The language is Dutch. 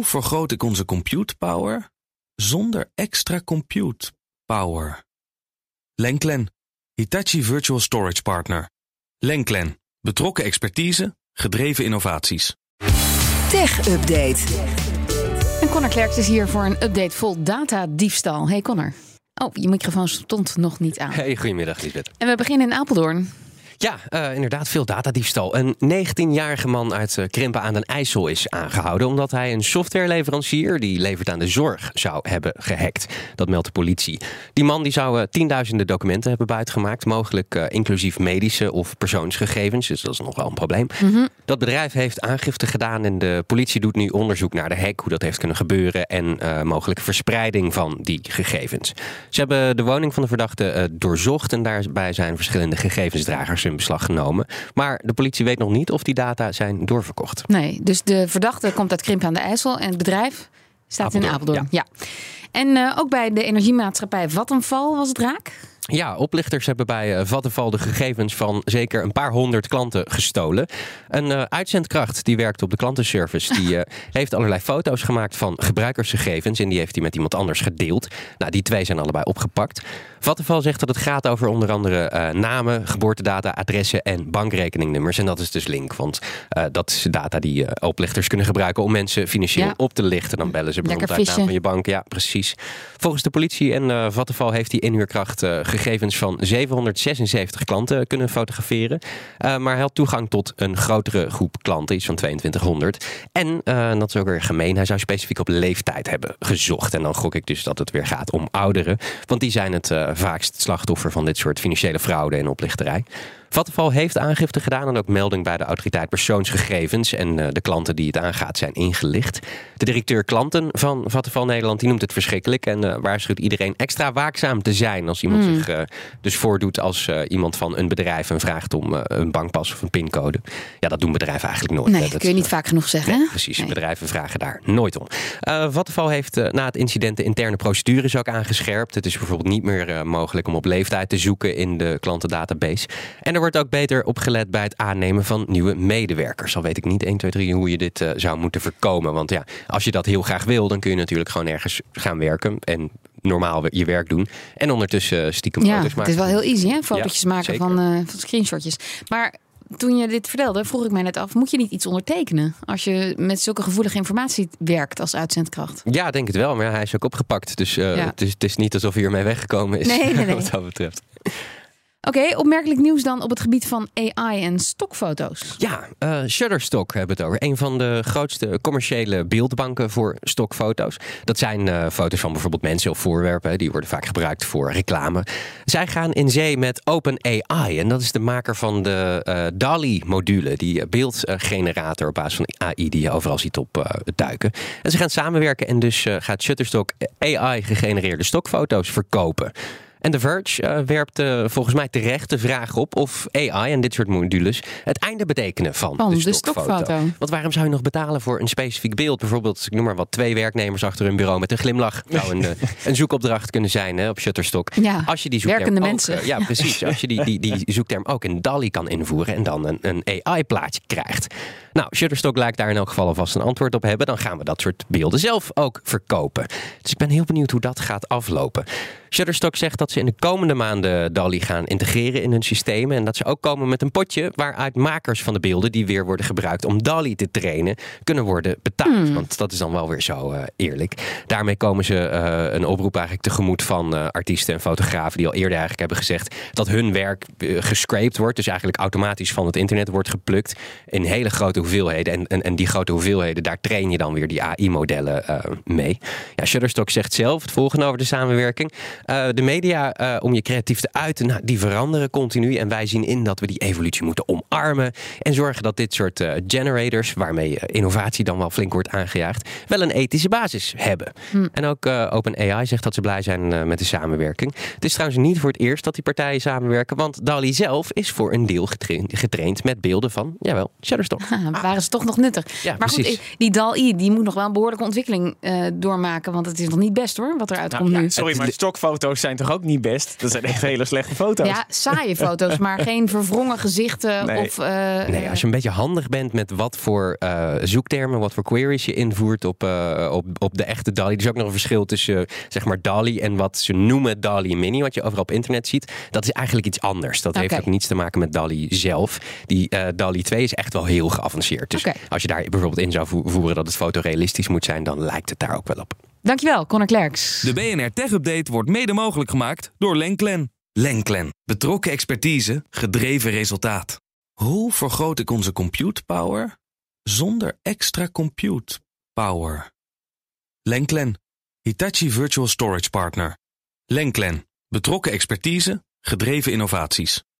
Hoe vergroot ik onze compute power zonder extra compute power? Lenklen, Hitachi Virtual Storage Partner. Lenklen, betrokken expertise, gedreven innovaties. Tech Update. En Connor Klerks is hier voor een update vol datadiefstal. Hey Connor. Oh, je microfoon stond nog niet aan. Hey, goedemiddag Lisbeth. En we beginnen in Apeldoorn. Ja, uh, inderdaad, veel datadiefstal. Een 19-jarige man uit uh, Krimpen aan den IJssel is aangehouden omdat hij een softwareleverancier die levert aan de zorg zou hebben gehackt. Dat meldt de politie. Die man die zou uh, tienduizenden documenten hebben buitgemaakt, mogelijk inclusief medische of persoonsgegevens. Dus dat is nog wel een probleem. Mm -hmm. Dat bedrijf heeft aangifte gedaan en de politie doet nu onderzoek naar de hack, hoe dat heeft kunnen gebeuren en mogelijke verspreiding van die gegevens. Ze hebben de woning van de verdachte doorzocht en daarbij zijn verschillende gegevensdragers in beslag genomen. Maar de politie weet nog niet of die data zijn doorverkocht. Nee, dus de verdachte komt uit Krimp aan de IJssel en het bedrijf staat Apeldoorn, in Apeldoorn. ja. Ja. En uh, ook bij de energiemaatschappij Vattenfall was het raak? Ja, oplichters hebben bij uh, Vattenfall de gegevens van zeker een paar honderd klanten gestolen. Een uh, uitzendkracht die werkt op de klantenservice, die uh, heeft allerlei foto's gemaakt van gebruikersgegevens en die heeft hij met iemand anders gedeeld. Nou, die twee zijn allebei opgepakt. Vattenfall zegt dat het gaat over onder andere namen, geboortedata, adressen en bankrekeningnummers. En dat is dus link, want dat is data die oplichters kunnen gebruiken om mensen financieel ja. op te lichten. Dan bellen ze bijvoorbeeld uit naam van je bank. Ja, precies. Volgens de politie en Vattenfall heeft die inhuurkracht gegevens van 776 klanten kunnen fotograferen. Maar hij had toegang tot een grotere groep klanten, iets van 2200. En, dat is ook weer gemeen, hij zou specifiek op leeftijd hebben gezocht. En dan gok ik dus dat het weer gaat om ouderen. Want die zijn het vaakst slachtoffer van dit soort financiële fraude en oplichterij. Vattenfall heeft aangifte gedaan en ook melding bij de autoriteit persoonsgegevens. En uh, de klanten die het aangaat zijn ingelicht. De directeur klanten van Vattenfall Nederland die noemt het verschrikkelijk. En uh, waarschuwt iedereen extra waakzaam te zijn als iemand mm. zich uh, dus voordoet als iemand van een bedrijf en vraagt om een bankpas of een pincode. Ja, dat doen bedrijven eigenlijk nooit. Nee, dat kun je niet vaak genoeg zeggen. Nee, precies, nee. bedrijven vragen daar nooit om. Vattenfall heeft na het incident de interne procedures ook aangescherpt. Het is bijvoorbeeld niet meer mogelijk om op leeftijd te zoeken in de klantendatabase. En er wordt ook beter opgelet bij het aannemen van nieuwe medewerkers. Al weet ik niet 1, 2, 3 hoe je dit uh, zou moeten voorkomen. Want ja, als je dat heel graag wil, dan kun je natuurlijk gewoon ergens gaan werken. En normaal je werk doen. En ondertussen stiekem ja, foto's maken. Het is wel heel easy, hè? Fotootjes Ja, maken zeker. van, uh, van screenshotjes. Maar toen je dit vertelde, vroeg ik mij net af: moet je niet iets ondertekenen als je met zulke gevoelige informatie werkt als uitzendkracht? Ja, denk het wel. Maar ja, hij is ook opgepakt. Dus uh, Ja. het, is, het is niet alsof hij ermee weggekomen is. Nee, nee, nee. wat dat betreft. Oké, opmerkelijk nieuws dan op het gebied van AI en stokfoto's. Ja, eh, Shutterstock hebben we het over. Een van de grootste commerciële beeldbanken voor stokfoto's. Dat zijn eh, foto's van bijvoorbeeld mensen of voorwerpen. Die worden vaak gebruikt voor reclame. Zij gaan in zee met OpenAI. En dat is de maker van de eh, DALI-module. Die beeldgenerator op basis van AI die je overal ziet op duiken. En ze gaan samenwerken en dus gaat Shutterstock AI-gegenereerde stokfoto's verkopen. En The Verge uh, werpt uh, volgens mij terecht de vraag op of AI en dit soort modules het einde betekenen van, Van de, de stokfoto. Want waarom zou je nog betalen voor een specifiek beeld? Bijvoorbeeld, ik noem maar wat, twee werknemers achter een bureau met een glimlach. zou een, uh, een zoekopdracht kunnen zijn hè, op Shutterstock. Ja, Als je die zoekterm werkende ook, mensen. ja, precies. Als je die, die, die zoekterm ook in DALI kan invoeren en dan een, een AI-plaatje krijgt. Nou, Shutterstock lijkt daar in elk geval alvast een antwoord op hebben. Dan gaan we dat soort beelden zelf ook verkopen. Dus ik ben heel benieuwd hoe dat gaat aflopen. Shutterstock zegt dat ze in de komende maanden DALI gaan integreren in hun systemen. En dat ze ook komen met een potje waaruit makers van de beelden die weer worden gebruikt om DALI te trainen, kunnen worden betaald. Want dat is dan wel weer zo uh, eerlijk. Daarmee komen ze uh, een oproep eigenlijk tegemoet van uh, artiesten en fotografen die al eerder eigenlijk hebben gezegd dat hun werk gescraped wordt. Dus eigenlijk automatisch van het internet wordt geplukt in hele grote hoeveelheden. En, en, en die grote hoeveelheden, daar train je dan weer die AI-modellen mee. Ja, Shutterstock zegt zelf het volgende over de samenwerking. Uh, de media, uh, om je creatief te uiten, nou, die veranderen continu. En wij zien in dat we die evolutie moeten omarmen. En zorgen dat dit soort generators, waarmee innovatie dan wel flink wordt aangejaagd, wel een ethische basis hebben. Hm. En ook OpenAI zegt dat ze blij zijn met de samenwerking. Het is trouwens niet voor het eerst dat die partijen samenwerken. Want DALI zelf is voor een deel getraind, getraind met beelden van, jawel, Shutterstock. Ah, dan waren ze toch nog nuttig. Ja, maar goed, precies. eh, die DAL-I die moet nog wel een behoorlijke ontwikkeling eh, doormaken. Want het is nog niet best hoor, wat eruit Nou, komt ja, nu. sorry, maar stokfoto's zijn toch ook niet best? Dat zijn echt hele slechte foto's. Ja, saaie foto's, maar geen verwrongen gezichten. Nee. Of, eh, Nee, als je een beetje handig bent met wat voor eh, zoektermen, wat voor queries je invoert op, eh, op, op de echte DALI. Er is ook nog een verschil tussen zeg maar DALI en wat ze noemen DALI Mini, wat je overal op internet ziet. Dat is eigenlijk iets anders. Dat heeft ook niets te maken met DALI zelf. Die eh DALI 2 is echt wel heel geavanceerd. Dus als je daar bijvoorbeeld in zou vo- voeren dat het fotorealistisch moet zijn, dan lijkt het daar ook wel op. Dankjewel, Connor Klerks. De BNR Tech Update wordt mede mogelijk gemaakt door Lenklen. Lenklen. Betrokken expertise, gedreven resultaat. Hoe vergroot ik onze compute power zonder extra compute power? Lenklen. Hitachi Virtual Storage Partner. Lenklen. Betrokken expertise, gedreven innovaties.